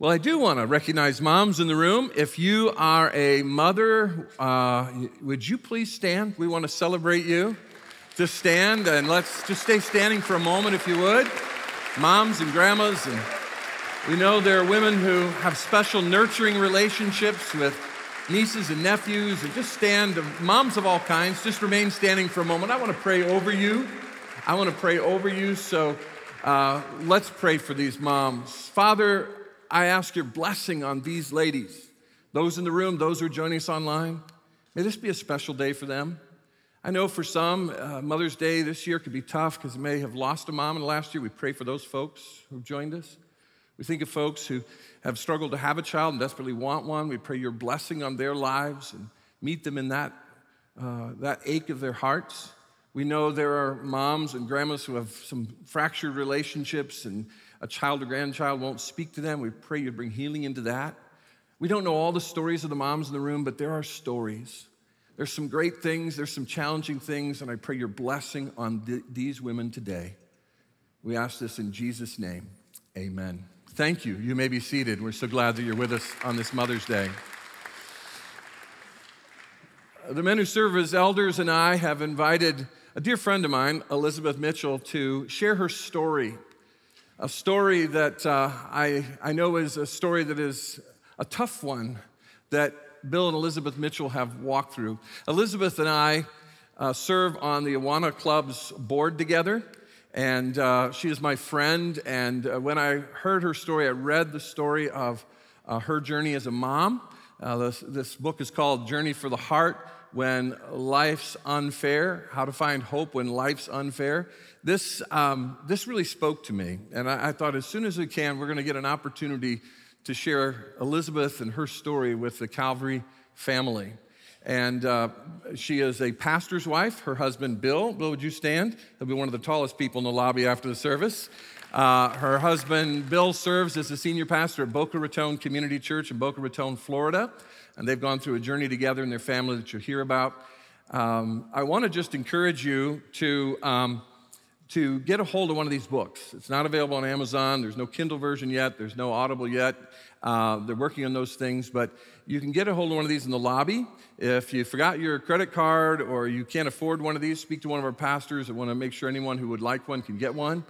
Well, I do want to recognize moms in the room. If you are a mother, uh, would you please stand? We want to celebrate you. Just stand and let's just stay standing for a moment, if you would. Moms and grandmas, and we know there are women who have special nurturing relationships with nieces and nephews, and just stand, moms of all kinds, just remain standing for a moment. I want to pray over you. I want to pray over you, so uh, let's pray for these moms. Father, I ask your blessing on these ladies, those in the room, those who are joining us online. May this be a special day for them. I know for some, uh, Mother's Day this year could be tough because they may have lost a mom in the last year. We pray for those folks who've joined us. We think of folks who have struggled to have a child and desperately want one. We pray your blessing on their lives and meet them in that, uh, that ache of their hearts. We know there are moms and grandmas who have some fractured relationships and a child or grandchild won't speak to them. We pray you bring healing into that. We don't know all the stories of the moms in the room, but there are stories. There's some great things, there's some challenging things, and I pray your blessing on th- these women today. We ask this in Jesus' name. Amen. Thank you. You may be seated. We're so glad that you're with us on this Mother's Day. The men who serve as elders and I have invited a dear friend of mine, Elizabeth Mitchell, to share her story a story that uh, I, I know is a story that is a tough one that Bill and Elizabeth Mitchell have walked through. Elizabeth and I uh, serve on the Awana Club's board together, and uh, she is my friend. And uh, when I heard her story, I read the story of uh, her journey as a mom. Uh, this, this book is called Journey for the Heart When Life's Unfair How to Find Hope When Life's Unfair this, um, this really spoke to me. And I, I thought as soon as we can, we're going to get an opportunity to share Elizabeth and her story with the Calvary family. And uh, she is a pastor's wife. Her husband, Bill, Bill, would you stand? He'll be one of the tallest people in the lobby after the service. Uh, her husband, Bill, serves as the senior pastor at Boca Raton Community Church in Boca Raton, Florida. And they've gone through a journey together in their family that you'll hear about. Um, I want to just encourage you to. Um, to get a hold of one of these books. It's not available on Amazon. There's no Kindle version yet. There's no Audible yet. Uh, they're working on those things, but you can get a hold of one of these in the lobby. If you forgot your credit card or you can't afford one of these, speak to one of our pastors. I want to make sure anyone who would like one can get one.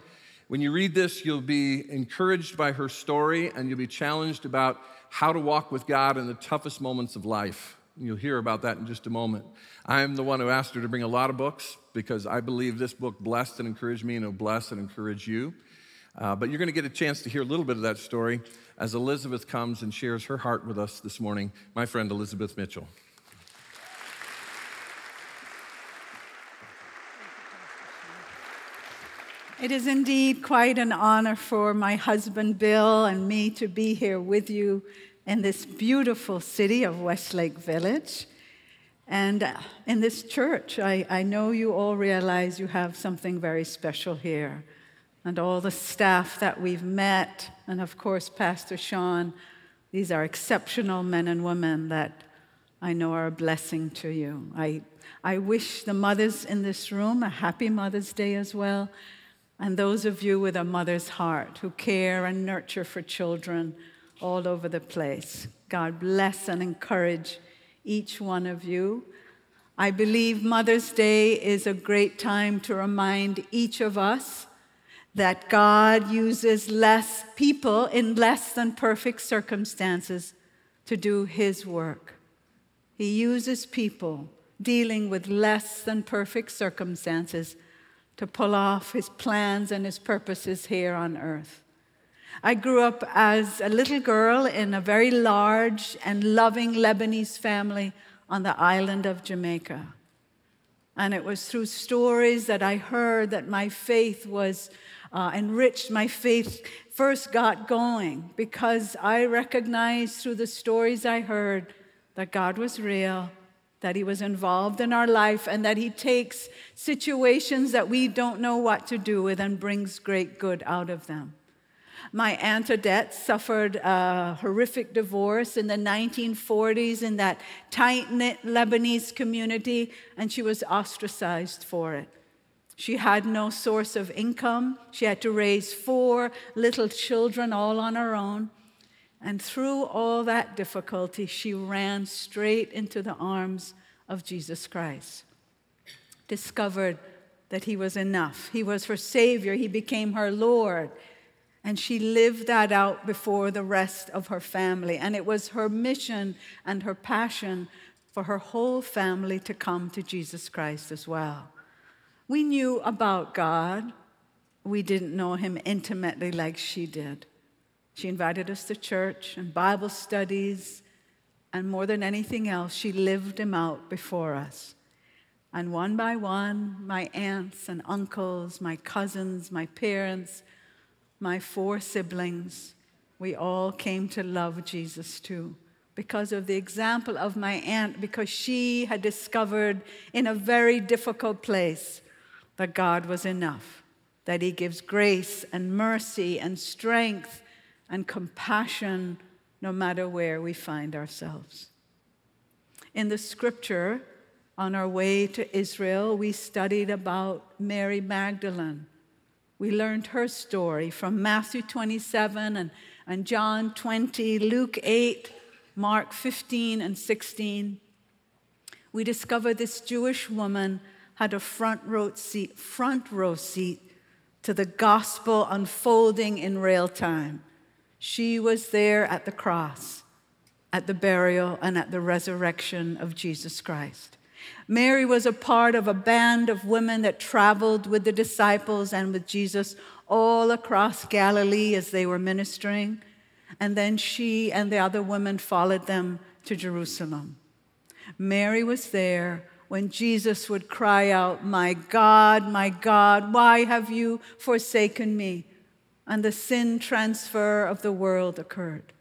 When you read this, you'll be encouraged by her story and you'll be challenged about how to walk with God in the toughest moments of life. You'll hear about that in just a moment. I'm the one who asked her to bring a lot of books because I believe this book blessed and encouraged me and it'll bless and encourage you. Uh, but you're going to get a chance to hear a little bit of that story as Elizabeth comes and shares her heart with us this morning. My friend Elizabeth Mitchell. It is indeed quite an honor for my husband Bill and me to be here with you in this beautiful city of Westlake Village. And uh, in this church, I, I know you all realize you have something very special here. And all the staff that we've met, and of course, Pastor Sean, these are exceptional men and women that I know are a blessing to you. I, I wish the mothers in this room a happy Mother's Day as well. And those of you with a mother's heart who care and nurture for children all over the place. God bless and encourage each one of you. I believe Mother's Day is a great time to remind each of us that God uses less people in less than perfect circumstances to do His work. He uses people dealing with less than perfect circumstances to pull off His plans and His purposes here on earth. I grew up as a little girl in a very large and loving Lebanese family on the island of Jamaica. And it was through stories that I heard that my faith was uh, enriched. My faith first got going because I recognized through the stories I heard that God was real, that He was involved in our life, and that He takes situations that we don't know what to do with and brings great good out of them. My Aunt Odette suffered a horrific divorce in the 1940s in that tight knit Lebanese community, and she was ostracized for it. She had no source of income. She had to raise four little children all on her own. And through all that difficulty, she ran straight into the arms of Jesus Christ. Discovered that he was enough. He was her Savior. He became her Lord. And she lived that out before the rest of her family. And it was her mission and her passion for her whole family to come to Jesus Christ as well. We knew about God, we didn't know him intimately like she did. She invited us to church and Bible studies, and more than anything else, she lived him out before us. And one by one, my aunts and uncles, my cousins, my parents, my four siblings, we all came to love Jesus too because of the example of my aunt, because she had discovered in a very difficult place that God was enough, that He gives grace and mercy and strength and compassion no matter where we find ourselves. In the scripture, on our way to Israel, we studied about Mary Magdalene we learned her story from Matthew 27 and, and John 20, Luke 8, Mark 15 and 16. We discovered this Jewish woman had a front row seat, front row seat to the gospel unfolding in real time. She was there at the cross, at the burial, and at the resurrection of Jesus Christ. Mary was a part of a band of women that traveled with the disciples and with Jesus all across Galilee as they were ministering. And then she and the other women followed them to Jerusalem. Mary was there when Jesus would cry out, My God, my God, why have you forsaken me? And the sin transfer of the world occurred.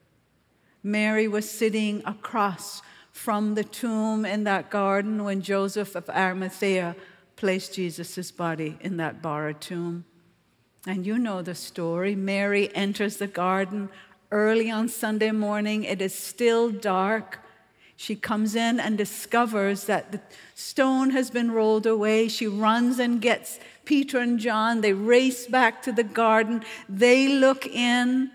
Mary was sitting across from the tomb in that garden when Joseph of Arimathea placed Jesus' body in that borrowed tomb. And you know the story. Mary enters the garden early on Sunday morning. It is still dark. She comes in and discovers that the stone has been rolled away. She runs and gets Peter and John. They race back to the garden. They look in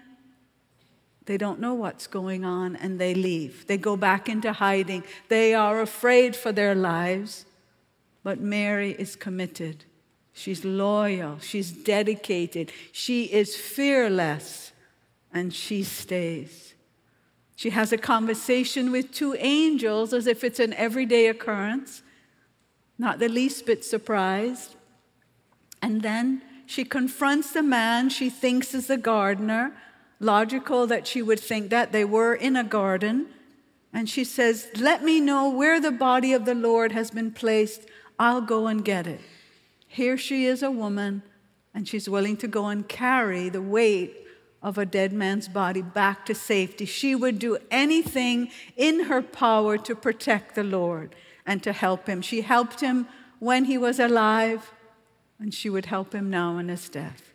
they don't know what's going on and they leave. They go back into hiding. They are afraid for their lives. But Mary is committed. She's loyal. She's dedicated. She is fearless and she stays. She has a conversation with two angels as if it's an everyday occurrence, not the least bit surprised. And then she confronts the man she thinks is the gardener logical that she would think that. They were in a garden. And she says, Let me know where the body of the Lord has been placed. I'll go and get it. Here she is, a woman, and she's willing to go and carry the weight of a dead man's body back to safety. She would do anything in her power to protect the Lord and to help him. She helped him when he was alive, and she would help him now in his death.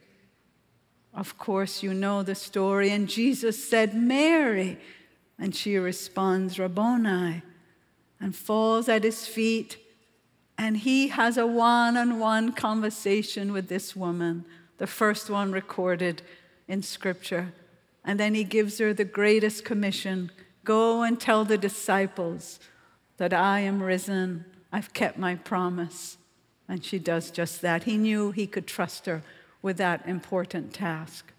Of course, you know the story. And Jesus said, Mary. And she responds, Rabboni, and falls at his feet. And he has a one on one conversation with this woman, the first one recorded in Scripture. And then he gives her the greatest commission go and tell the disciples that I am risen. I've kept my promise. And she does just that. He knew he could trust her with that important task.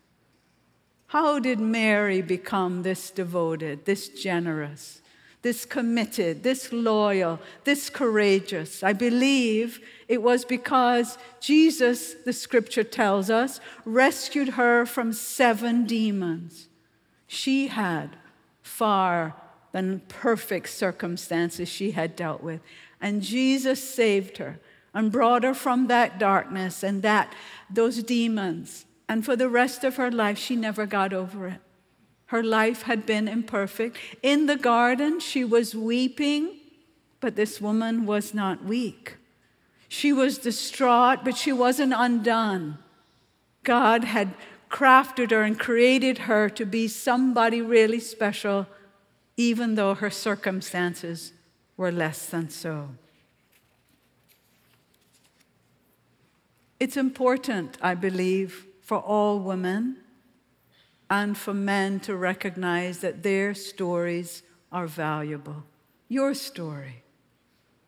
How did Mary become this devoted, this generous, this committed, this loyal, this courageous? I believe it was because Jesus, the scripture tells us, rescued her from seven demons. She had far than perfect circumstances she had dealt with. And Jesus saved her and brought her from that darkness and that those demons. And for the rest of her life, she never got over it. Her life had been imperfect. In the garden, she was weeping, but this woman was not weak. She was distraught, but she wasn't undone. God had crafted her and created her to be somebody really special, even though her circumstances were less than so. It's important, I believe, for all women and for men to recognize that their stories are valuable. Your story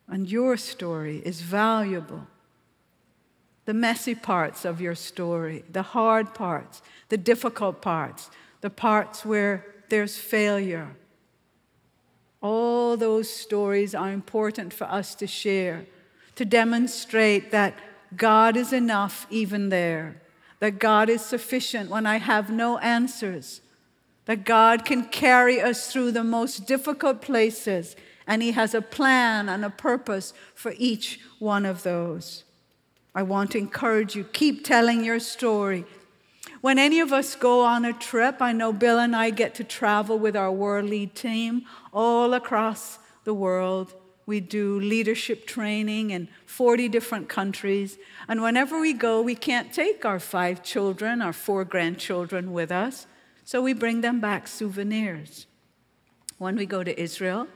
and your story is valuable. The messy parts of your story, the hard parts, the difficult parts, the parts where there's failure. All those stories are important for us to share, to demonstrate that God is enough even there, that God is sufficient when I have no answers, that God can carry us through the most difficult places, and He has a plan and a purpose for each one of those. I want to encourage you keep telling your story. When any of us go on a trip, I know Bill and I get to travel with our World Lead team all across the world. We do leadership training in 40 different countries. And whenever we go, we can't take our five children, our four grandchildren with us. So we bring them back souvenirs. When we go to Israel,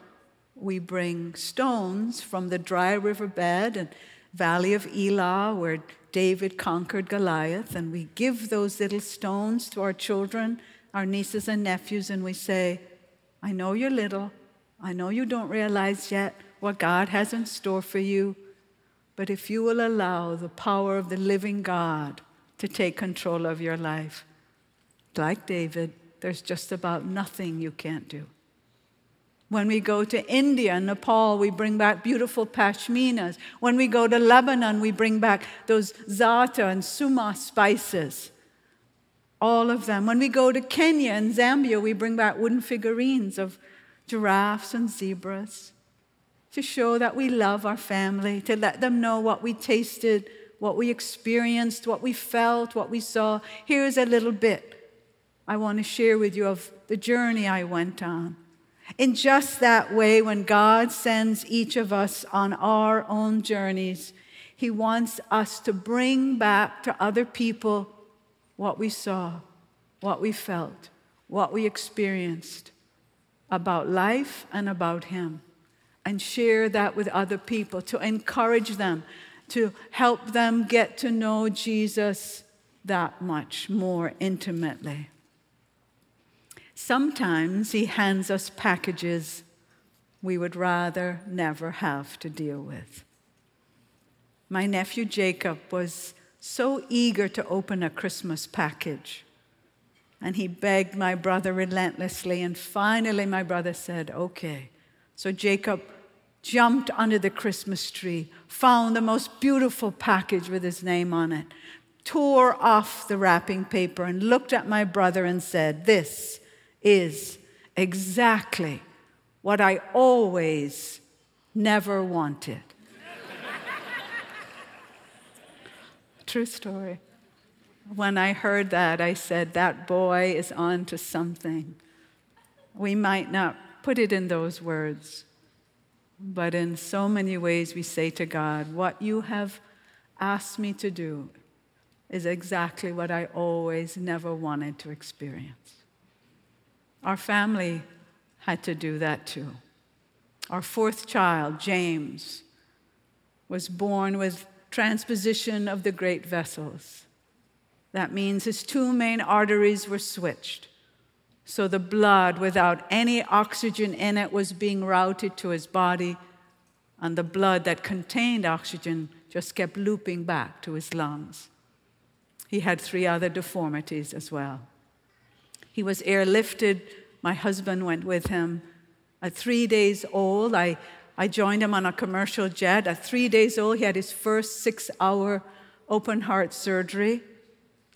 we bring stones from the dry riverbed and valley of Elah, where David conquered Goliath, and we give those little stones to our children, our nieces and nephews, and we say, I know you're little. I know you don't realize yet what God has in store for you, but if you will allow the power of the living God to take control of your life, like David, there's just about nothing you can't do. When we go to India and Nepal, we bring back beautiful pashminas. When we go to Lebanon, we bring back those za'atar and sumac spices. All of them. When we go to Kenya and Zambia, we bring back wooden figurines of giraffes and zebras to show that we love our family, to let them know what we tasted, what we experienced, what we felt, what we saw. Here's a little bit I want to share with you of the journey I went on. In just that way, when God sends each of us on our own journeys, He wants us to bring back to other people what we saw, what we felt, what we experienced about life and about Him and share that with other people, to encourage them, to help them get to know Jesus that much more intimately. Sometimes He hands us packages we would rather never have to deal with. My nephew Jacob was so eager to open a Christmas package. And he begged my brother relentlessly. And finally, my brother said, Okay. So Jacob jumped under the Christmas tree, found the most beautiful package with his name on it, tore off the wrapping paper, and looked at my brother and said, This is exactly what I always never wanted. True story. When I heard that, I said, That boy is on to something. We might not put it in those words, but in so many ways, we say to God, What you have asked me to do is exactly what I always never wanted to experience. Our family had to do that too. Our fourth child, James, was born with transposition of the great vessels. That means his two main arteries were switched. So the blood, without any oxygen in it, was being routed to his body, and the blood that contained oxygen just kept looping back to his lungs. He had three other deformities as well. He was airlifted. My husband went with him. At three days old, I, I joined him on a commercial jet. At three days old, he had his first six hour open heart surgery.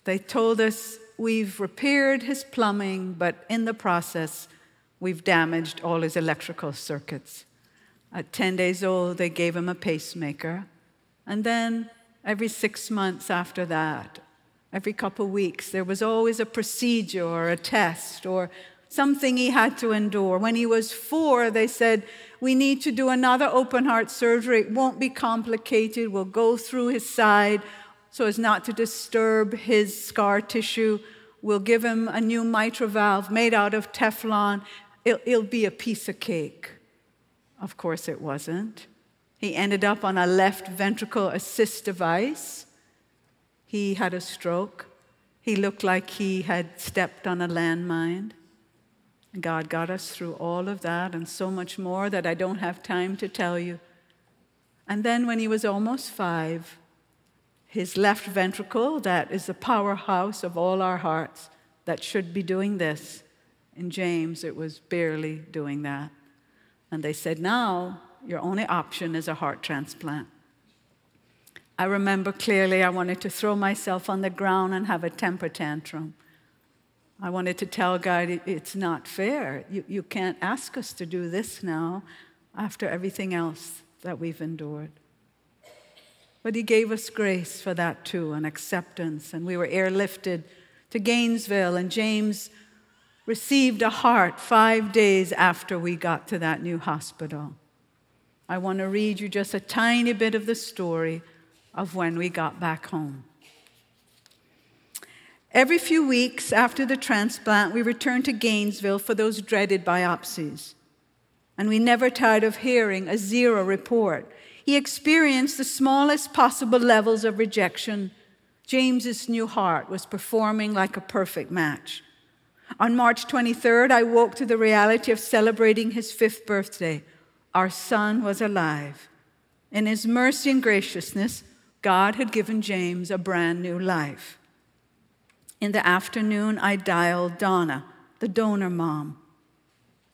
They told us we've repaired his plumbing, but in the process, we've damaged all his electrical circuits. At 10 days old, they gave him a pacemaker. And then every six months after that, every couple weeks, there was always a procedure or a test or something he had to endure. When he was four, they said, We need to do another open heart surgery. It won't be complicated. We'll go through his side so as not to disturb his scar tissue. We'll give him a new mitral valve made out of Teflon. It'll, it'll be a piece of cake. Of course, it wasn't. He ended up on a left ventricle assist device. He had a stroke. He looked like he had stepped on a landmine. God got us through all of that and so much more that I don't have time to tell you. And then, when he was almost five, his left ventricle, that is the powerhouse of all our hearts, that should be doing this. In James, it was barely doing that. And they said, Now your only option is a heart transplant. I remember clearly I wanted to throw myself on the ground and have a temper tantrum. I wanted to tell God, it's not fair. You, you can't ask us to do this now after everything else that we've endured. But He gave us grace for that too, and acceptance. And we were airlifted to Gainesville, and James received a heart five days after we got to that new hospital. I want to read you just a tiny bit of the story of when we got back home. Every few weeks after the transplant, we returned to Gainesville for those dreaded biopsies. And we never tired of hearing a zero report. He experienced the smallest possible levels of rejection. James's new heart was performing like a perfect match. On March 23rd, I woke to the reality of celebrating his fifth birthday. Our son was alive. In his mercy and graciousness, God had given James a brand new life. In the afternoon, I dialed Donna, the donor mom.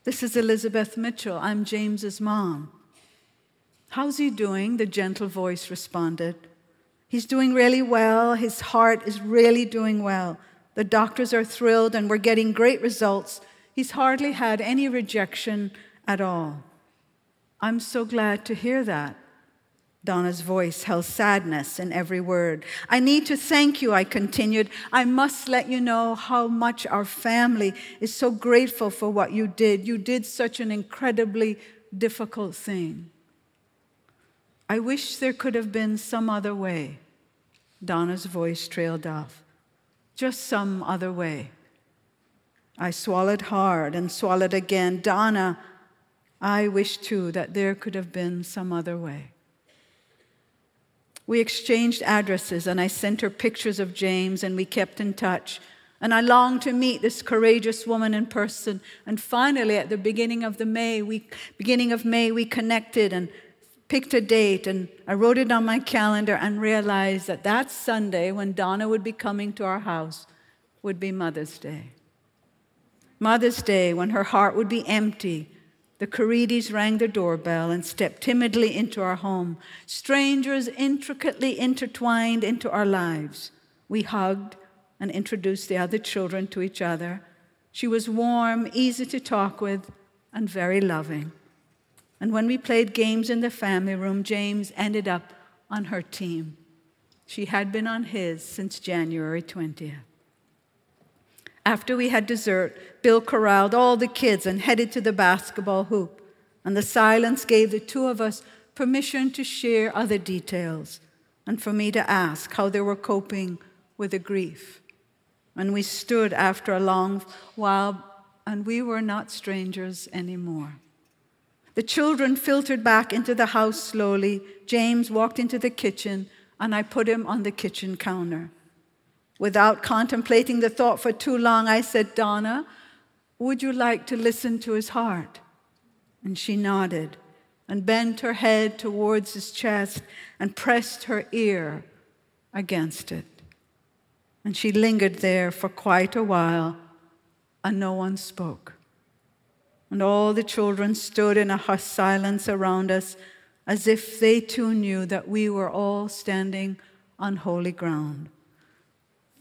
This is Elizabeth Mitchell. I'm James's mom. How's he doing? The gentle voice responded. He's doing really well. His heart is really doing well. The doctors are thrilled and we're getting great results. He's hardly had any rejection at all. I'm so glad to hear that. Donna's voice held sadness in every word. I need to thank you, I continued. I must let you know how much our family is so grateful for what you did. You did such an incredibly difficult thing. I wish there could have been some other way. Donna's voice trailed off. Just some other way. I swallowed hard and swallowed again. Donna, I wish too that there could have been some other way. We exchanged addresses, and I sent her pictures of James, and we kept in touch. And I longed to meet this courageous woman in person. And finally, at the beginning of the May, we, beginning of May, we connected and picked a date. And I wrote it on my calendar and realized that that Sunday, when Donna would be coming to our house, would be Mother's Day. Mother's Day, when her heart would be empty the Caridis rang the doorbell and stepped timidly into our home, strangers intricately intertwined into our lives. We hugged and introduced the other children to each other. She was warm, easy to talk with, and very loving. And when we played games in the family room, James ended up on her team. She had been on his since January 20th. After we had dessert, Bill corralled all the kids and headed to the basketball hoop. And the silence gave the two of us permission to share other details and for me to ask how they were coping with the grief. And we stood after a long while, and we were not strangers anymore. The children filtered back into the house slowly. James walked into the kitchen, and I put him on the kitchen counter. Without contemplating the thought for too long, I said, Donna, would you like to listen to his heart? And she nodded and bent her head towards his chest and pressed her ear against it. And she lingered there for quite a while, and no one spoke. And all the children stood in a hushed silence around us, as if they too knew that we were all standing on holy ground.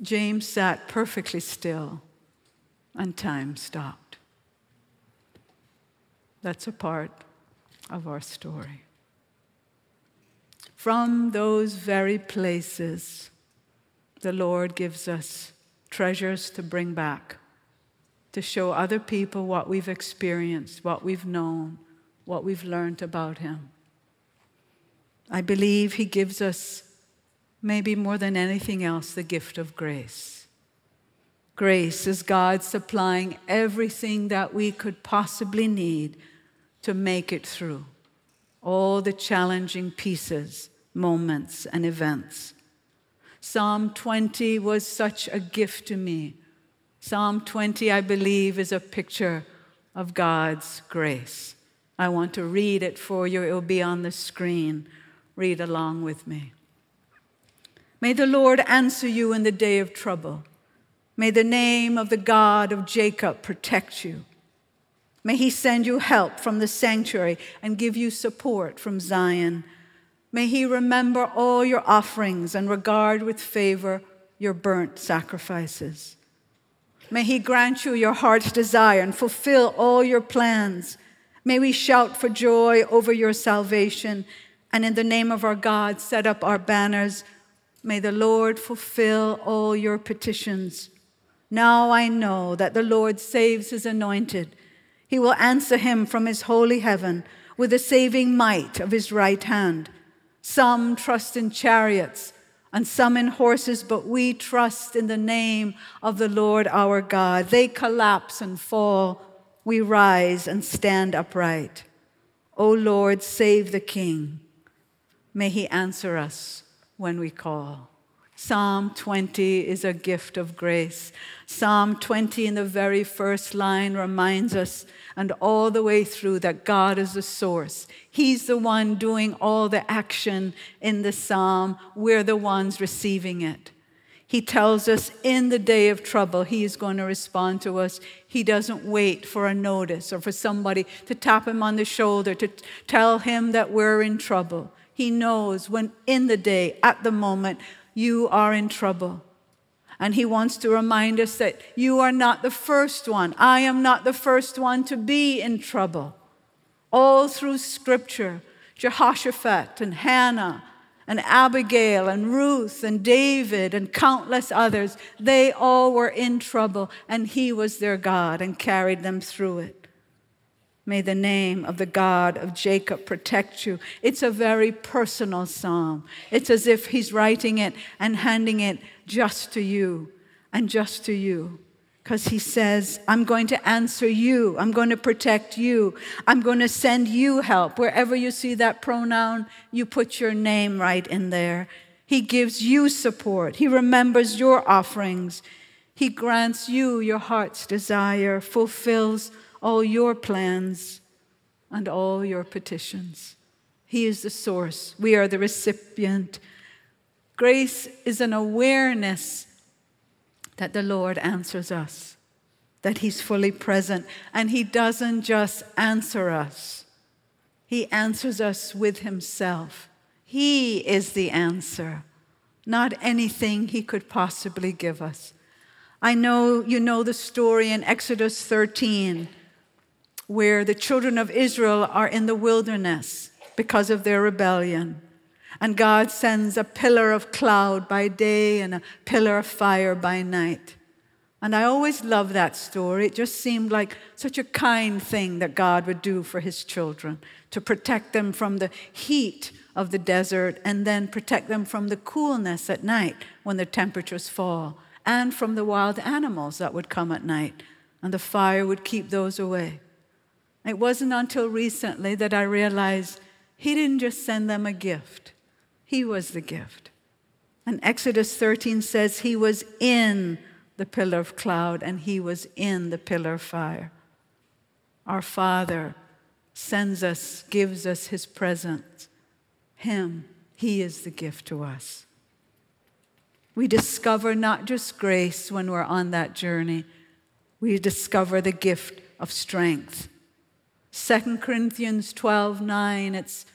James sat perfectly still, and time stopped. That's a part of our story. From those very places, the Lord gives us treasures to bring back, to show other people what we've experienced, what we've known, what we've learned about Him. I believe He gives us maybe more than anything else, the gift of grace. Grace is God supplying everything that we could possibly need to make it through all the challenging pieces, moments, and events. Psalm 20 was such a gift to me. Psalm 20, I believe, is a picture of God's grace. I want to read it for you. It will be on the screen. Read along with me. May the Lord answer you in the day of trouble. May the name of the God of Jacob protect you. May he send you help from the sanctuary and give you support from Zion. May he remember all your offerings and regard with favor your burnt sacrifices. May he grant you your heart's desire and fulfill all your plans. May we shout for joy over your salvation and in the name of our God set up our banners May the Lord fulfill all your petitions. Now I know that the Lord saves his anointed. He will answer him from his holy heaven with the saving might of his right hand. Some trust in chariots and some in horses, but we trust in the name of the Lord our God. They collapse and fall. We rise and stand upright. O Lord, save the King. May he answer us when we call. Psalm 20 is a gift of grace. Psalm 20 in the very first line reminds us, and all the way through, that God is the source. He's the one doing all the action in the psalm. We're the ones receiving it. He tells us in the day of trouble, He is going to respond to us. He doesn't wait for a notice or for somebody to tap Him on the shoulder to tell Him that we're in trouble. He knows when in the day, at the moment, you are in trouble. And He wants to remind us that you are not the first one. I am not the first one to be in trouble. All through Scripture, Jehoshaphat and Hannah and Abigail and Ruth and David and countless others, they all were in trouble, and He was their God and carried them through it. May the name of the God of Jacob protect you. It's a very personal psalm. It's as if he's writing it and handing it just to you and just to you. Because he says, I'm going to answer you. I'm going to protect you. I'm going to send you help. Wherever you see that pronoun, you put your name right in there. He gives you support. He remembers your offerings. He grants you your heart's desire, fulfills all your plans and all your petitions. He is the source, we are the recipient. Grace is an awareness that the Lord answers us, that He's fully present, and He doesn't just answer us, He answers us with Himself. He is the answer, not anything He could possibly give us. I know you know the story in Exodus 13 where the children of Israel are in the wilderness because of their rebellion. And God sends a pillar of cloud by day and a pillar of fire by night. And I always loved that story. It just seemed like such a kind thing that God would do for his children to protect them from the heat of the desert and then protect them from the coolness at night when the temperatures fall and from the wild animals that would come at night. And the fire would keep those away. It wasn't until recently that I realized he didn't just send them a gift, he was the gift. And Exodus 13 says he was in the pillar of cloud and he was in the pillar of fire. Our Father sends us, gives us his presence. Him, he is the gift to us. We discover not just grace when we're on that journey, we discover the gift of strength 2 Corinthians 12 9, it's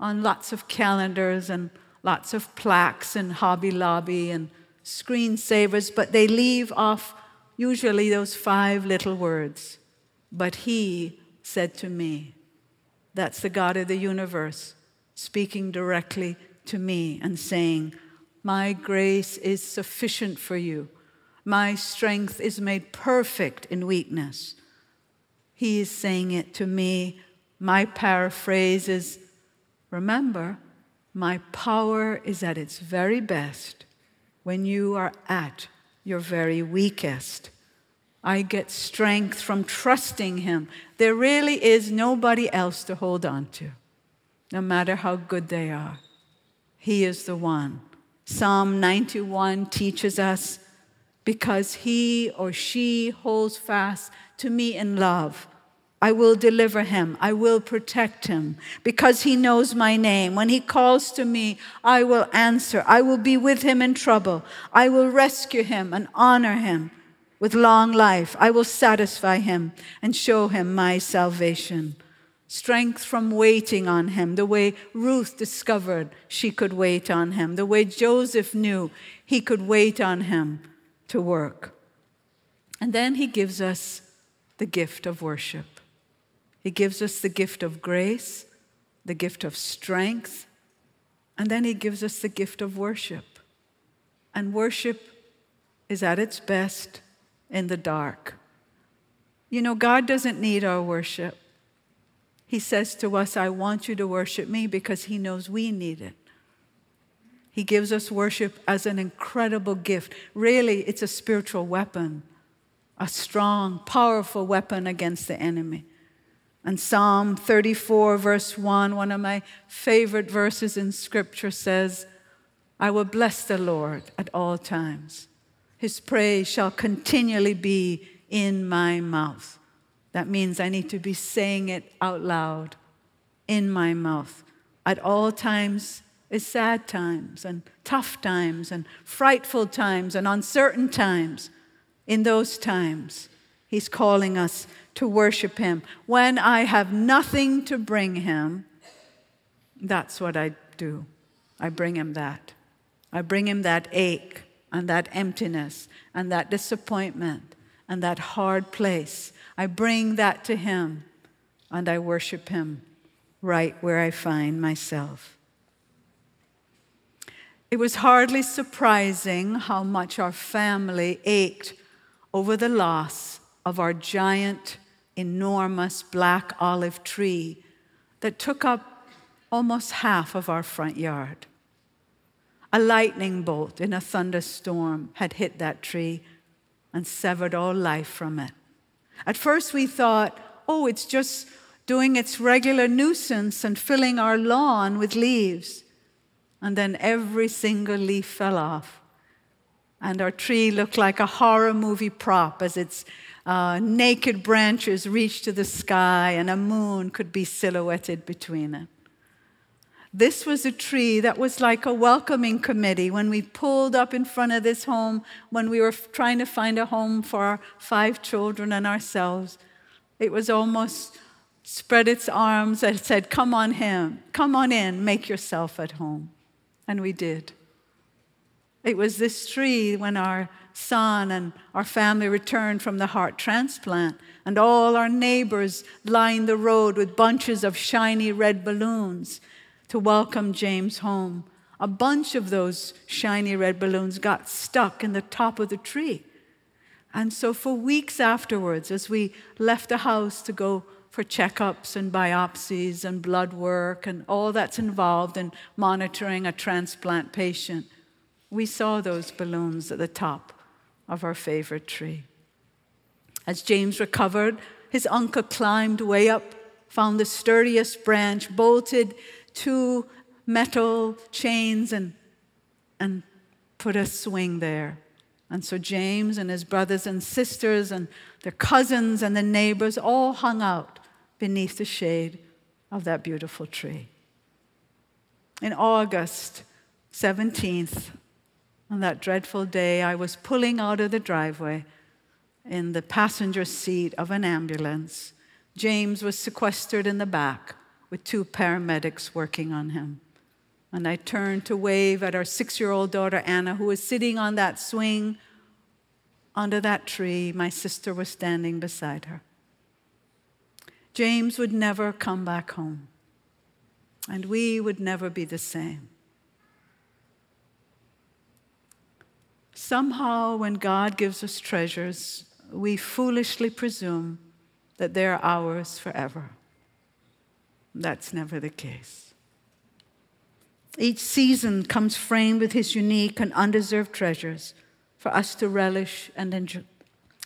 on lots of calendars and lots of plaques and Hobby Lobby and screensavers, but they leave off usually those five little words. But he said to me, that's the God of the universe speaking directly to me and saying, My grace is sufficient for you. My strength is made perfect in weakness. He is saying it to me. My paraphrase is Remember, my power is at its very best when you are at your very weakest. I get strength from trusting Him. There really is nobody else to hold on to, no matter how good they are. He is the one Psalm 91 teaches us because he or she holds fast to me in love. I will deliver him. I will protect him because he knows my name. When he calls to me, I will answer. I will be with him in trouble. I will rescue him and honor him with long life. I will satisfy him and show him my salvation. Strength from waiting on him, the way Ruth discovered she could wait on him, the way Joseph knew he could wait on him to work. And then he gives us the gift of worship. He gives us the gift of grace, the gift of strength, and then he gives us the gift of worship. And worship is at its best in the dark. You know, God doesn't need our worship. He says to us, I want you to worship me because He knows we need it. He gives us worship as an incredible gift. Really, it's a spiritual weapon, a strong, powerful weapon against the enemy. And Psalm 34, verse 1, one of my favorite verses in Scripture says, I will bless the Lord at all times. His praise shall continually be in my mouth. That means I need to be saying it out loud in my mouth. At all times is sad times and tough times and frightful times and uncertain times. In those times, He's calling us to worship Him. When I have nothing to bring Him, that's what I do. I bring Him that. I bring Him that ache and that emptiness and that disappointment and that hard place. I bring that to Him and I worship Him right where I find myself. It was hardly surprising how much our family ached over the loss of our giant, enormous black olive tree that took up almost half of our front yard. A lightning bolt in a thunderstorm had hit that tree and severed all life from it. At first, we thought, oh, it's just doing its regular nuisance and filling our lawn with leaves. And then every single leaf fell off. And our tree looked like a horror movie prop as its uh, naked branches reached to the sky and a moon could be silhouetted between it. This was a tree that was like a welcoming committee when we pulled up in front of this home when we were trying to find a home for our five children and ourselves. It was almost spread its arms and said, Come on him, come on in, make yourself at home. And we did. It was this tree when our son and our family returned from the heart transplant, and all our neighbors lined the road with bunches of shiny red balloons to welcome James home. A bunch of those shiny red balloons got stuck in the top of the tree. And so, for weeks afterwards, as we left the house to go for checkups and biopsies and blood work and all that's involved in monitoring a transplant patient, we saw those balloons at the top of our favorite tree. As James recovered, his uncle climbed way up, found the sturdiest branch, bolted two metal chains and, and put a swing there. And so James and his brothers and sisters and their cousins and the neighbors all hung out beneath the shade of that beautiful tree. In August 17th, on that dreadful day, I was pulling out of the driveway in the passenger seat of an ambulance. James was sequestered in the back with two paramedics working on him. And I turned to wave at our six year old daughter, Anna, who was sitting on that swing under that tree. My sister was standing beside her. James would never come back home, and we would never be the same. Somehow, when God gives us treasures, we foolishly presume that they're ours forever. That's never the case. Each season comes framed with his unique and undeserved treasures for us to relish and enjoy.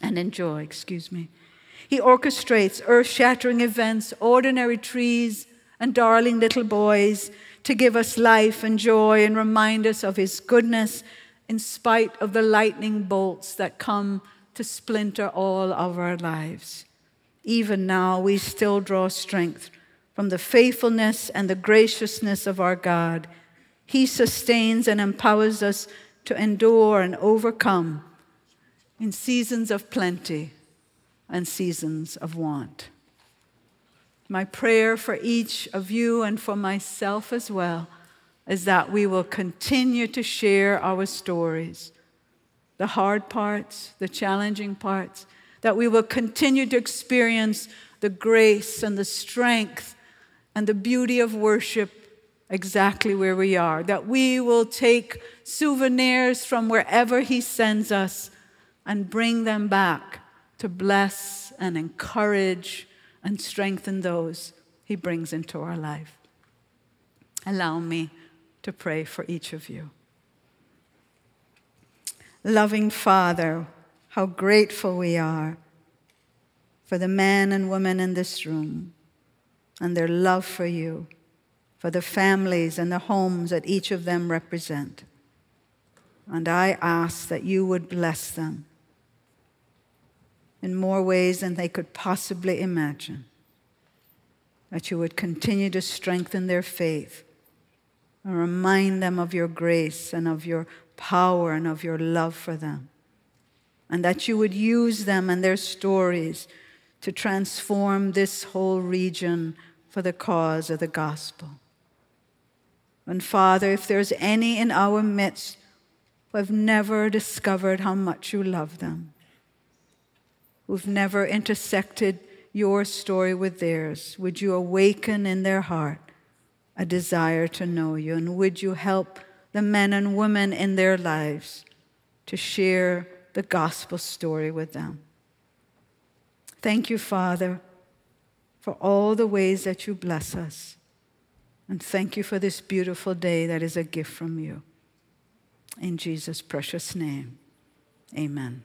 And enjoy, excuse me. He orchestrates earth shattering events, ordinary trees, and darling little boys to give us life and joy and remind us of His goodness in spite of the lightning bolts that come to splinter all of our lives. Even now, we still draw strength from the faithfulness and the graciousness of our God. He sustains and empowers us to endure and overcome in seasons of plenty and seasons of want. My prayer for each of you and for myself as well is that we will continue to share our stories, the hard parts, the challenging parts, that we will continue to experience the grace and the strength and the beauty of worship exactly where we are, that we will take souvenirs from wherever He sends us and bring them back to bless and encourage and strengthen those He brings into our life. Allow me to pray for each of you. Loving Father, how grateful we are for the men and women in this room and their love for you, for the families and the homes that each of them represent. And I ask that you would bless them in more ways than they could possibly imagine. That you would continue to strengthen their faith and remind them of your grace and of your power and of your love for them. And that you would use them and their stories to transform this whole region for the cause of the gospel. And Father, if there's any in our midst who have never discovered how much you love them, who've never intersected your story with theirs, would you awaken in their heart a desire to know you? And would you help the men and women in their lives to share the gospel story with them? Thank you, Father, for all the ways that you bless us. And thank you for this beautiful day that is a gift from you. In Jesus' precious name, amen.